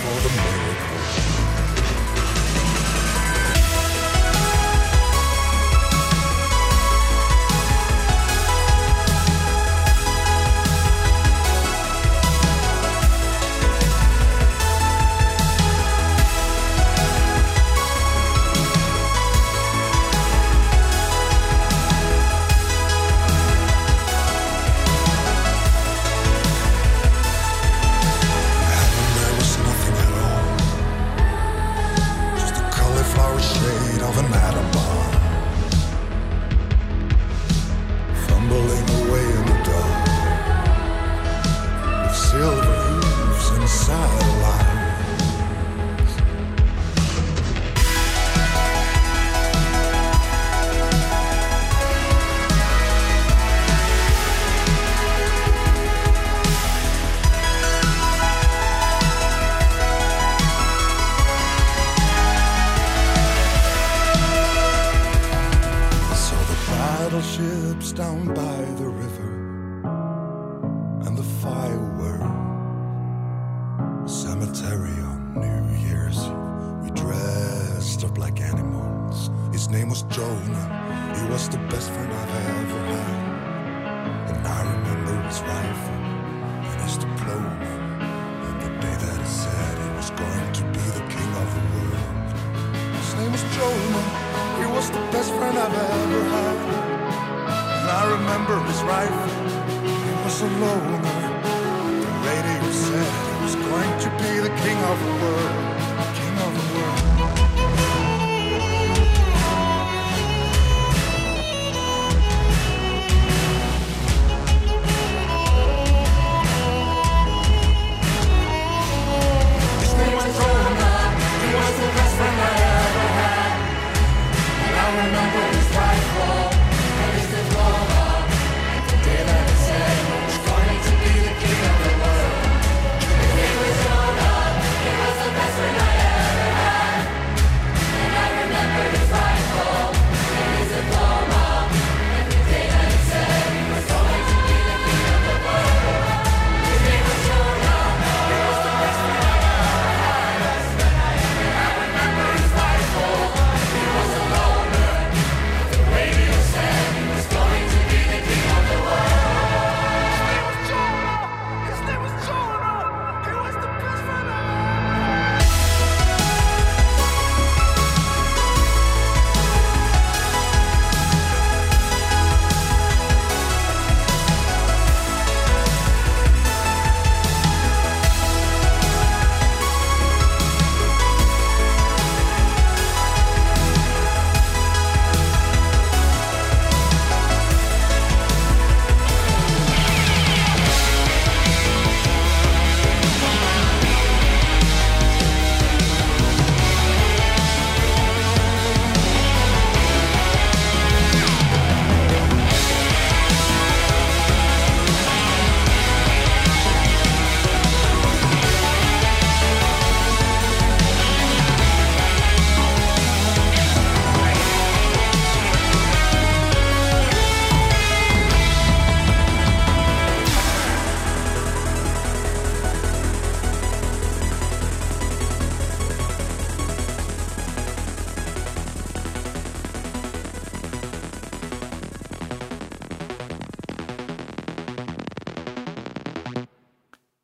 for the miracle.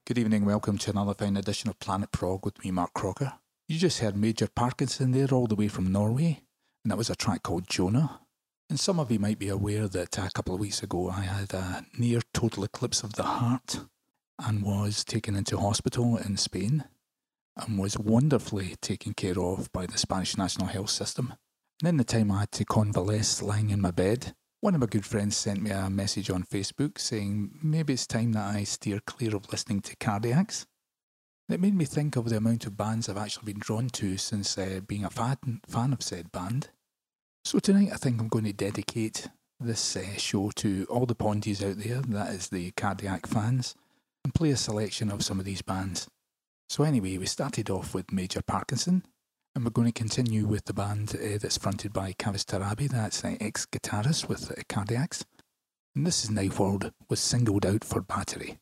Good evening, welcome to another fine edition of Planet Prog with me, Mark Crocker. You just heard Major Parkinson there, all the way from Norway, and that was a track called Jonah. And some of you might be aware that a couple of weeks ago I had a near total eclipse of the heart and was taken into hospital in Spain and was wonderfully taken care of by the Spanish National Health System. And in the time I had to convalesce lying in my bed, one of my good friends sent me a message on Facebook saying maybe it's time that I steer clear of listening to cardiacs. It made me think of the amount of bands I've actually been drawn to since uh, being a fan, fan of said band. So tonight I think I'm going to dedicate this uh, show to all the Pondies out there, that is the cardiac fans, and play a selection of some of these bands. So anyway, we started off with Major Parkinson, and we're going to continue with the band uh, that's fronted by Kavus Torabi, that's uh, ex-guitarist with uh, Cardiacs. And this is Knifeworld was singled out for battery.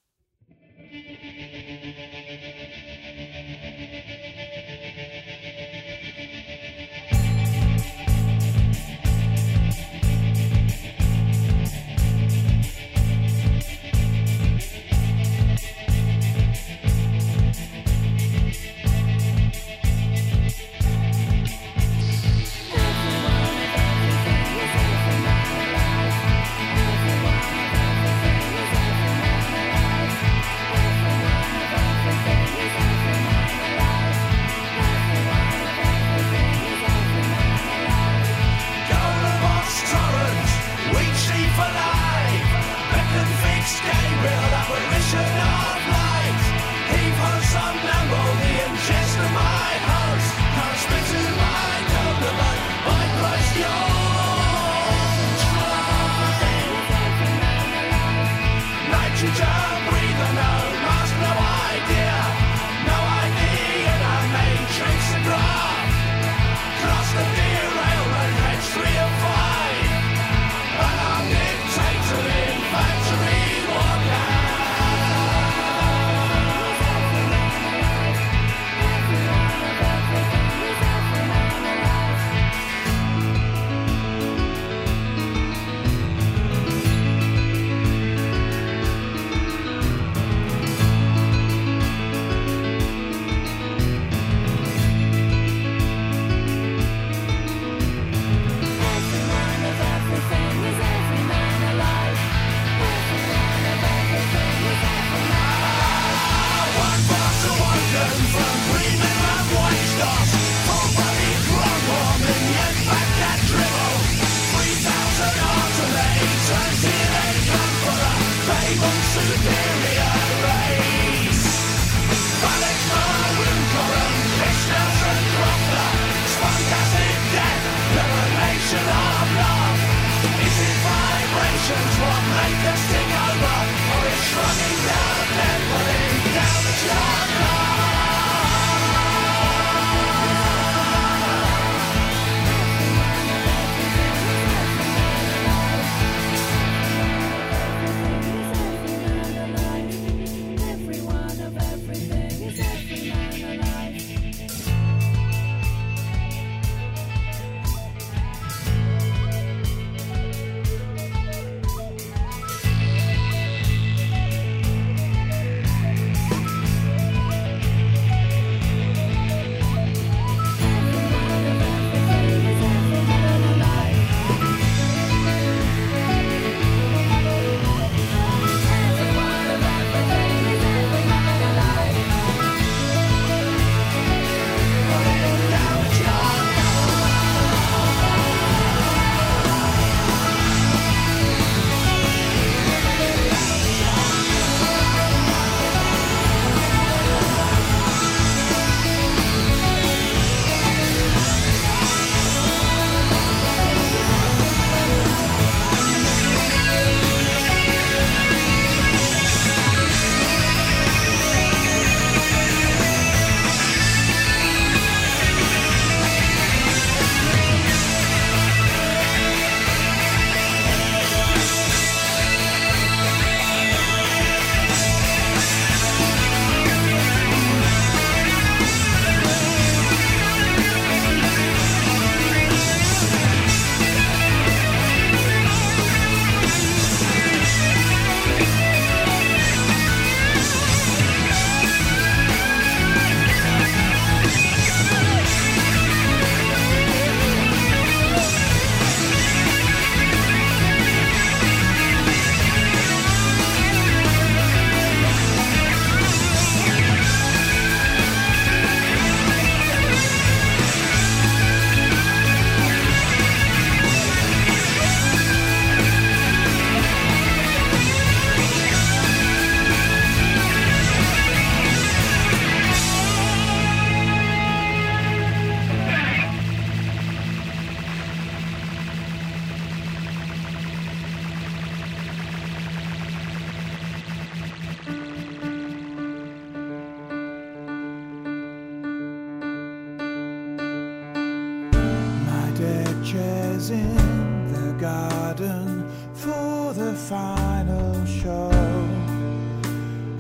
in the garden for the final show.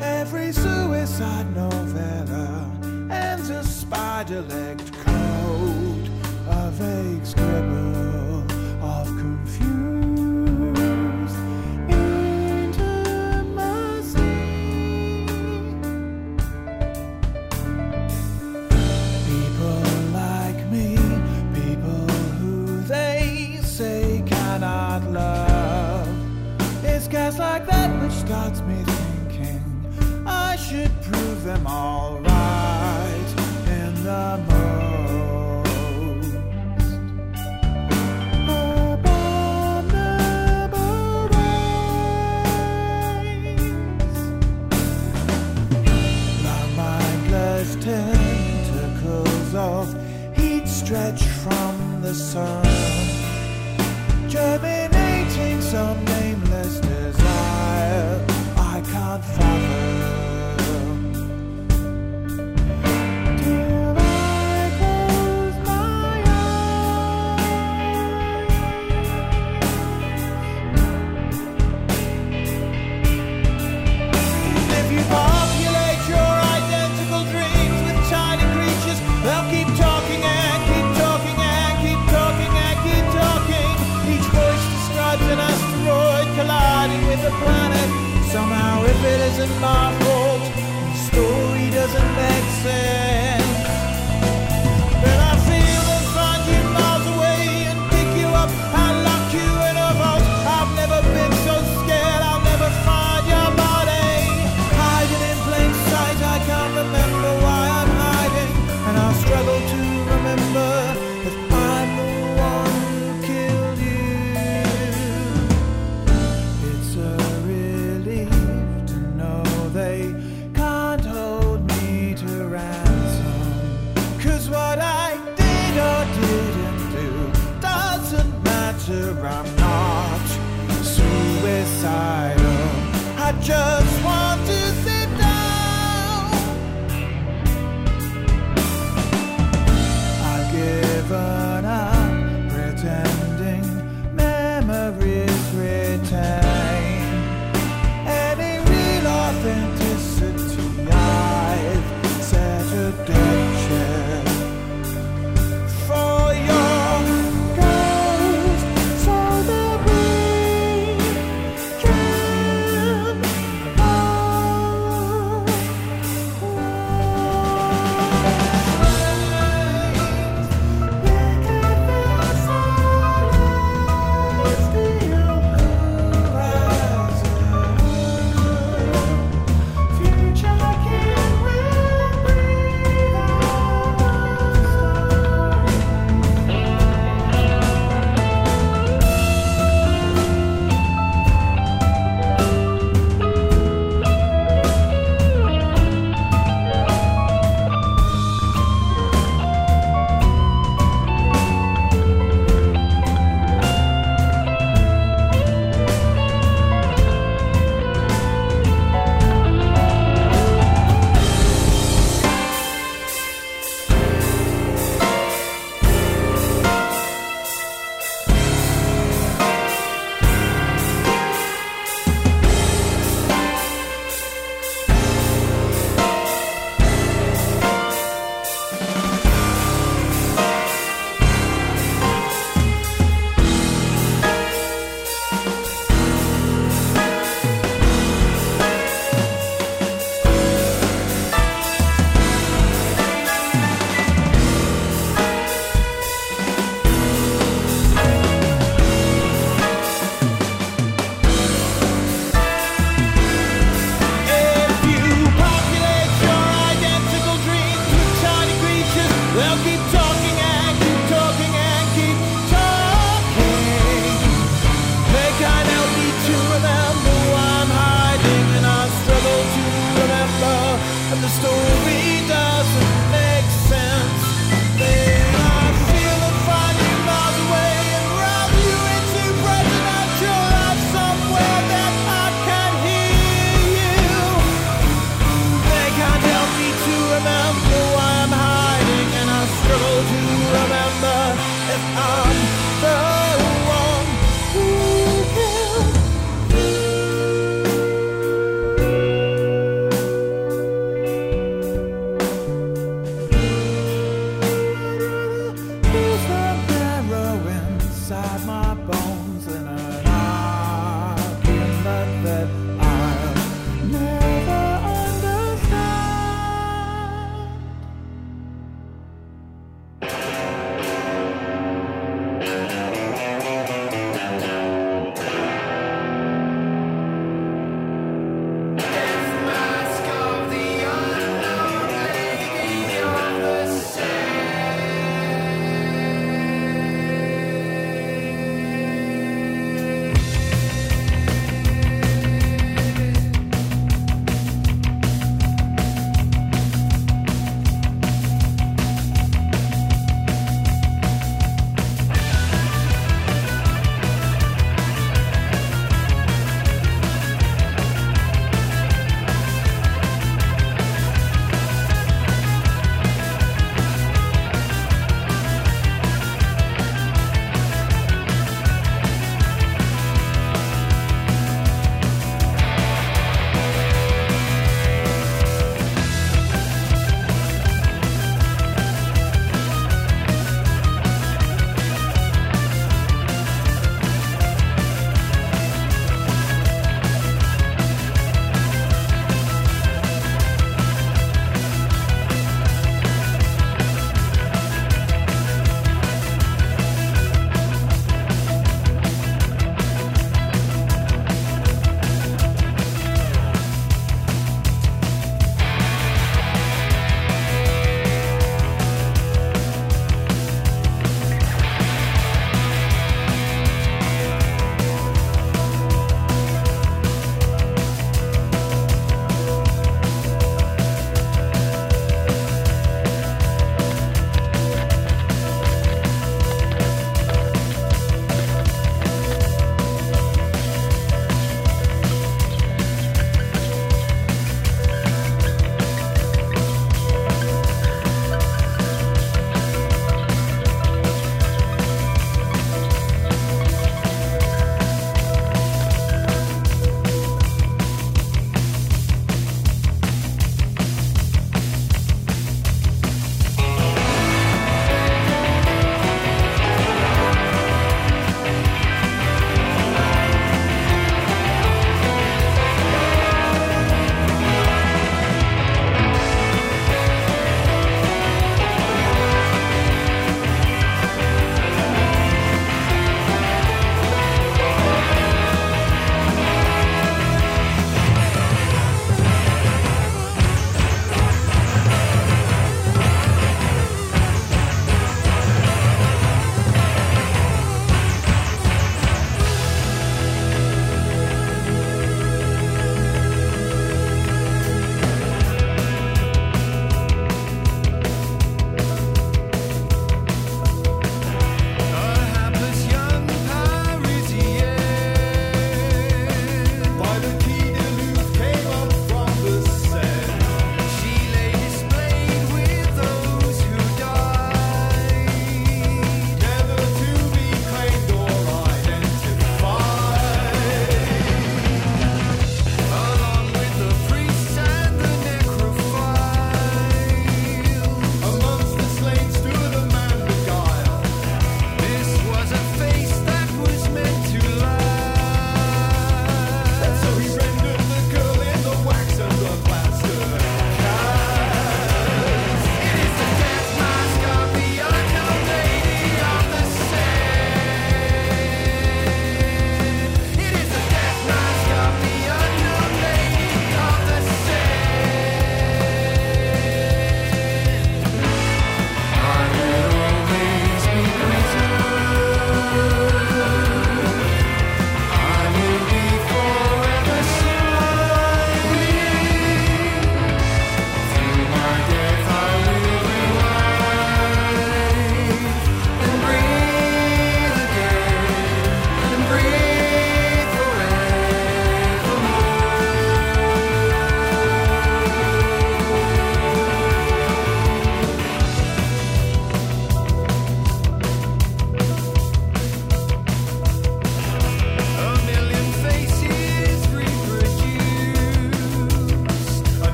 Every suicide novella ends a spider leg. the sun. isn't my fault. The story doesn't make sense.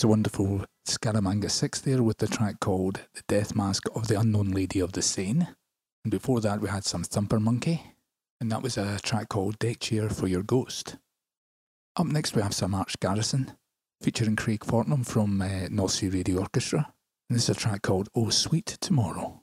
Was a wonderful Scaramanga 6 there with the track called The Death Mask of the Unknown Lady of the Seine. And before that, we had some Thumpermonkey, and that was a track called Deck Chair for Your Ghost. Up next, we have some Arch Garrison, featuring Craig Fortnam from uh, Sea Radio Orchestra. And this is a track called Oh Sweet Tomorrow.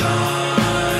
Other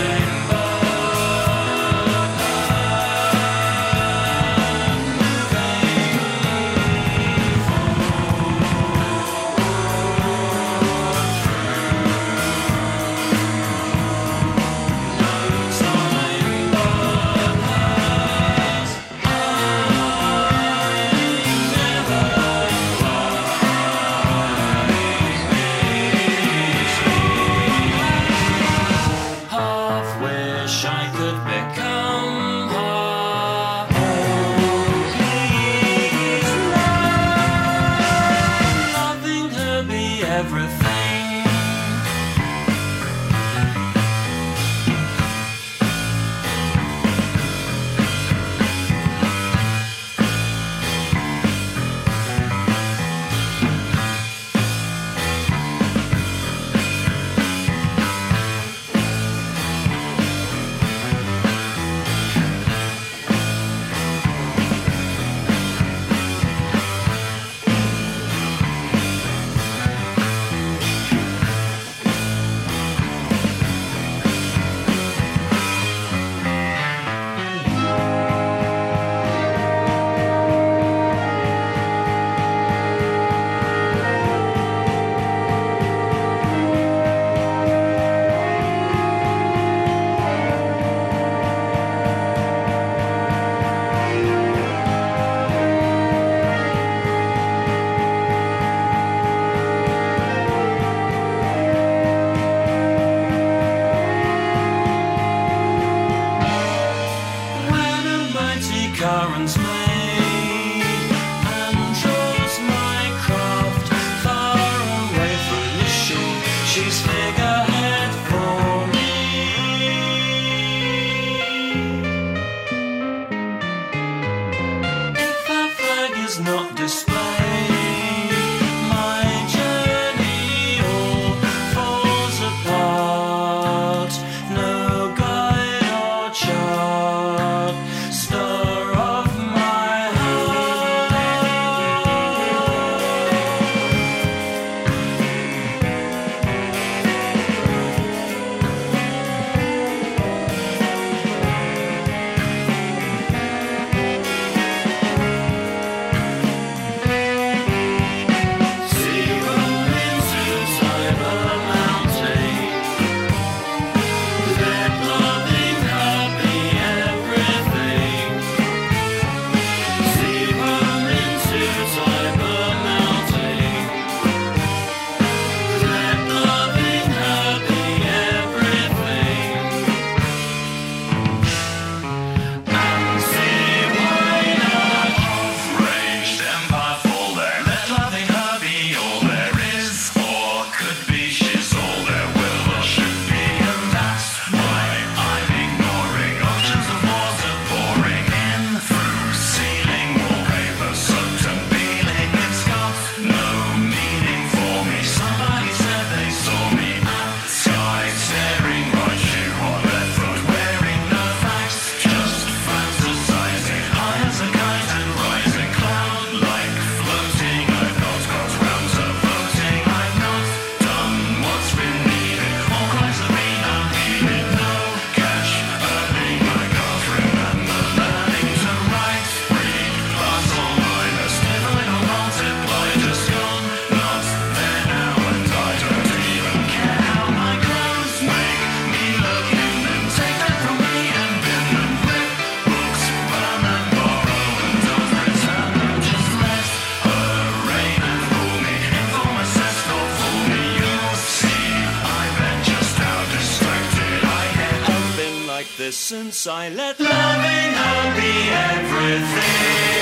she's figurehead I let loving her be everything.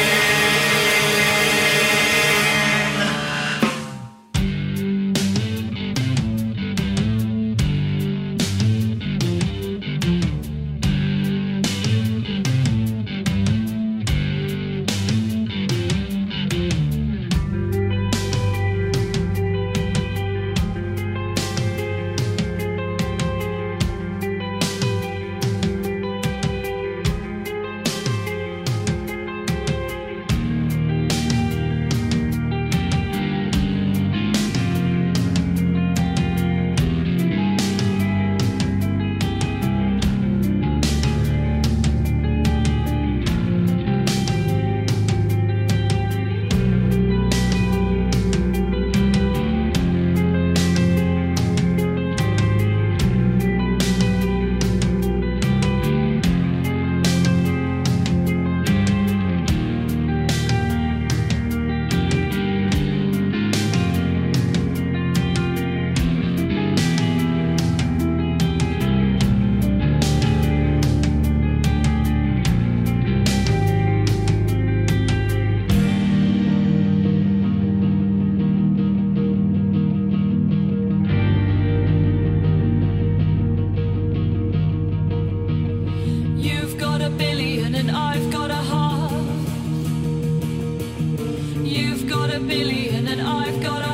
billion and I've got a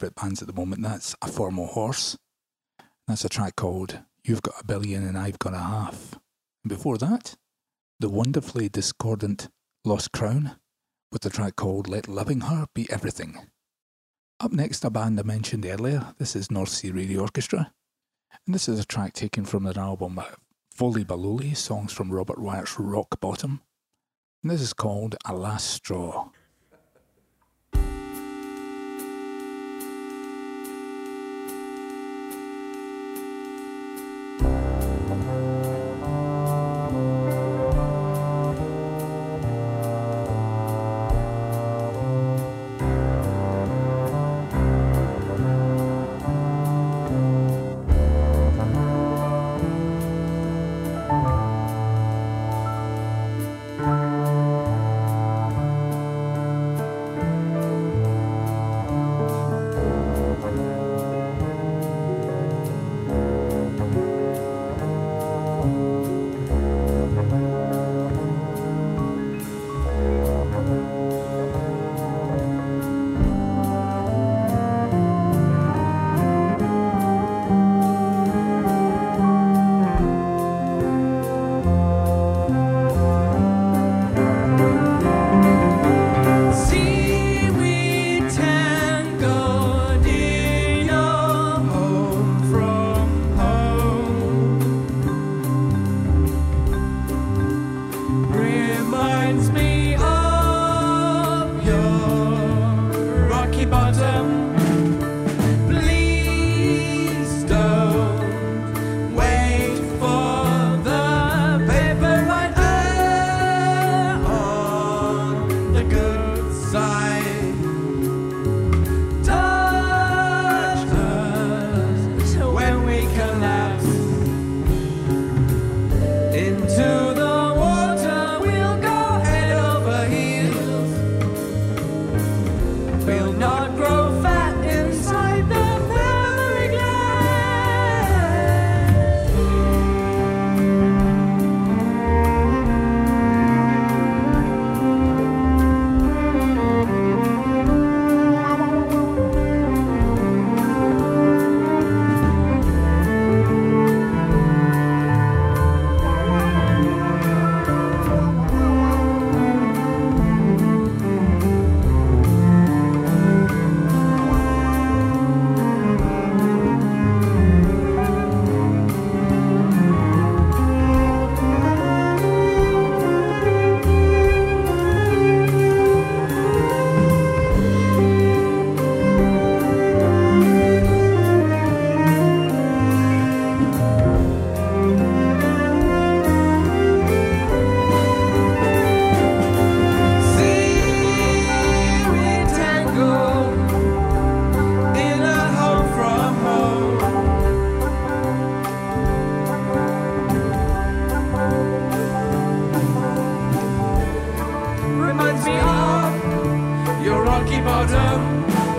favourite bands at the moment. That's A Formal Horse. That's a track called You've Got a Billion and I've Got a Half. Before that, the wonderfully discordant Lost Crown with a track called Let Loving Her Be Everything. Up next, a band I mentioned earlier. This is North Sea Radio Orchestra. And this is a track taken from their album uh, Folly Bololey, songs from Robert Wyatt's Rock Bottom. And this is called A Last Straw. funky bottom.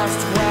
But just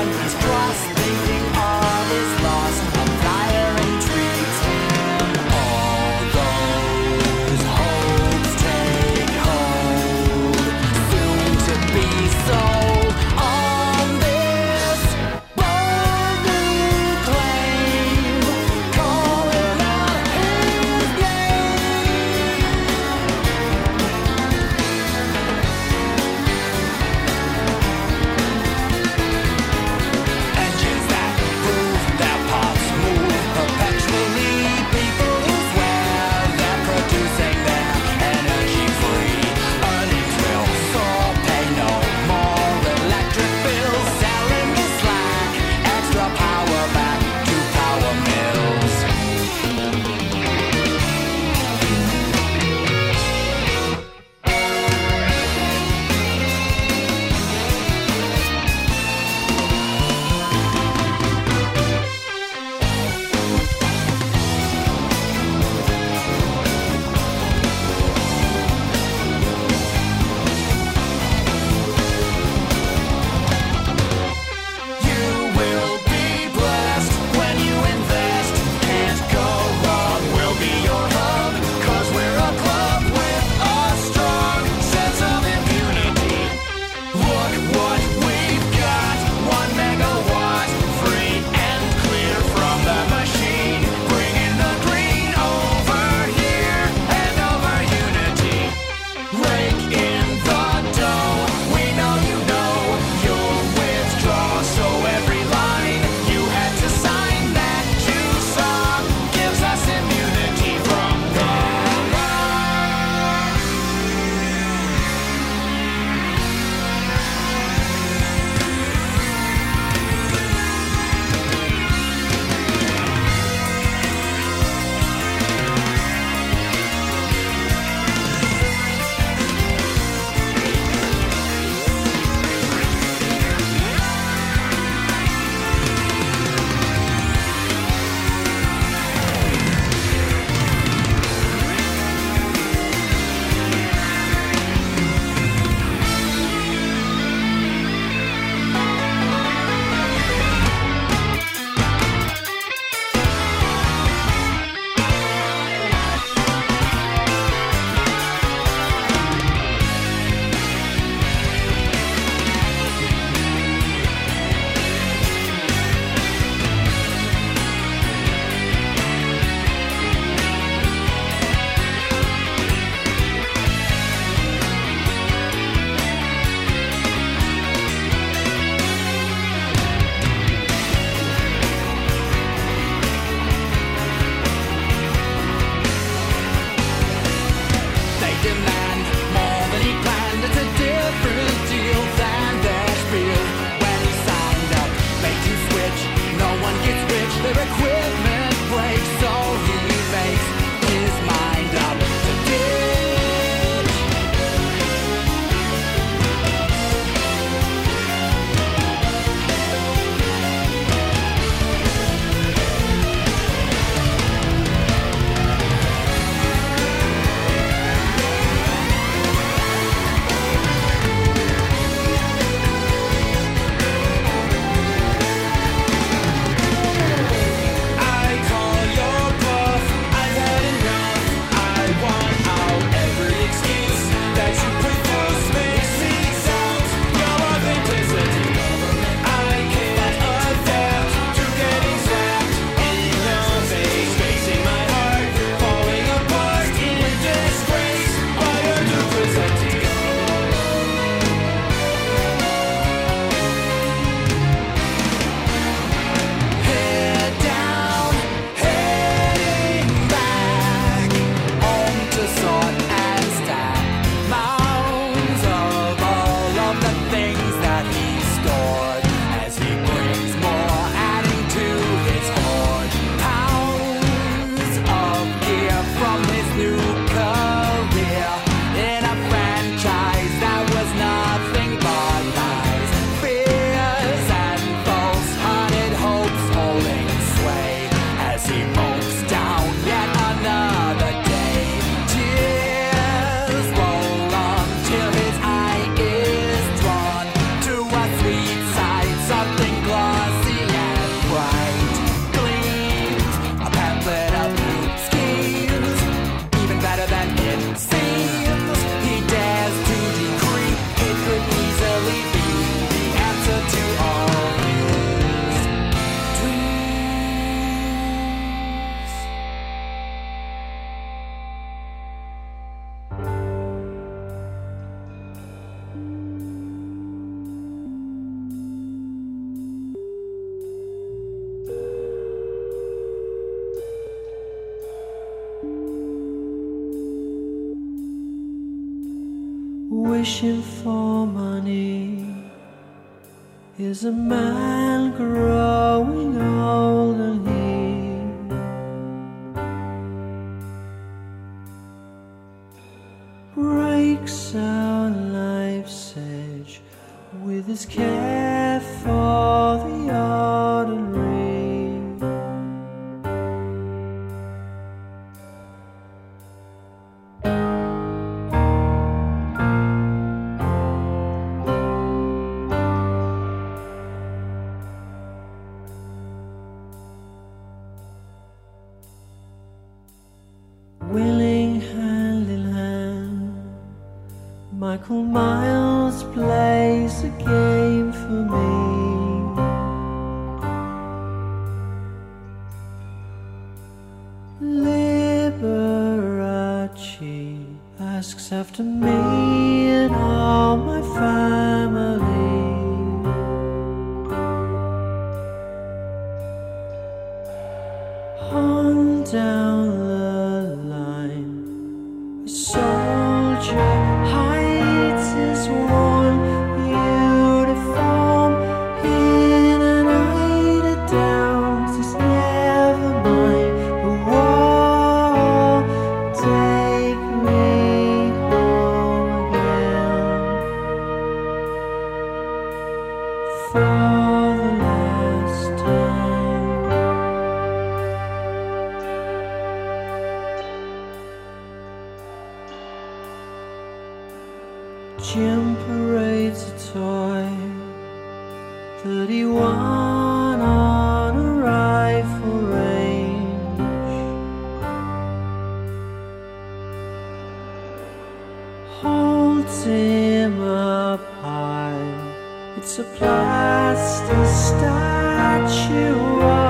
It's a plaster statue of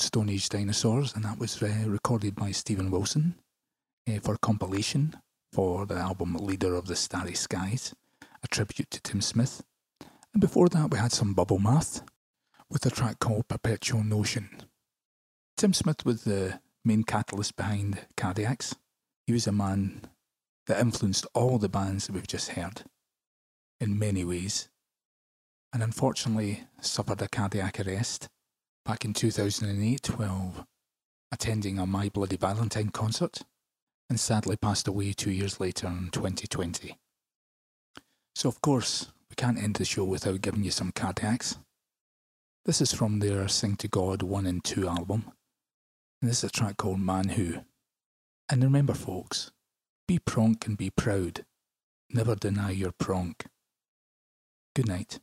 Stone Age Dinosaurs, and that was uh, recorded by Steven Wilson uh, for compilation for the album Leader of the Starry Skies, a tribute to Tim Smith. And before that, we had some Bubblemath with a track called Perpetual Notion. Tim Smith was the main catalyst behind Cardiacs. He was a man that influenced all the bands that we've just heard in many ways, and unfortunately suffered a cardiac arrest back in 2008 while attending a My Bloody Valentine concert and sadly passed away two years later in 2020. So, of course, we can't end the show without giving you some cardiacs. This is from their Sing to God 1 and 2 album, and this is a track called Manhoo. And remember, folks, be pronk and be proud. Never deny your pronk. Good night.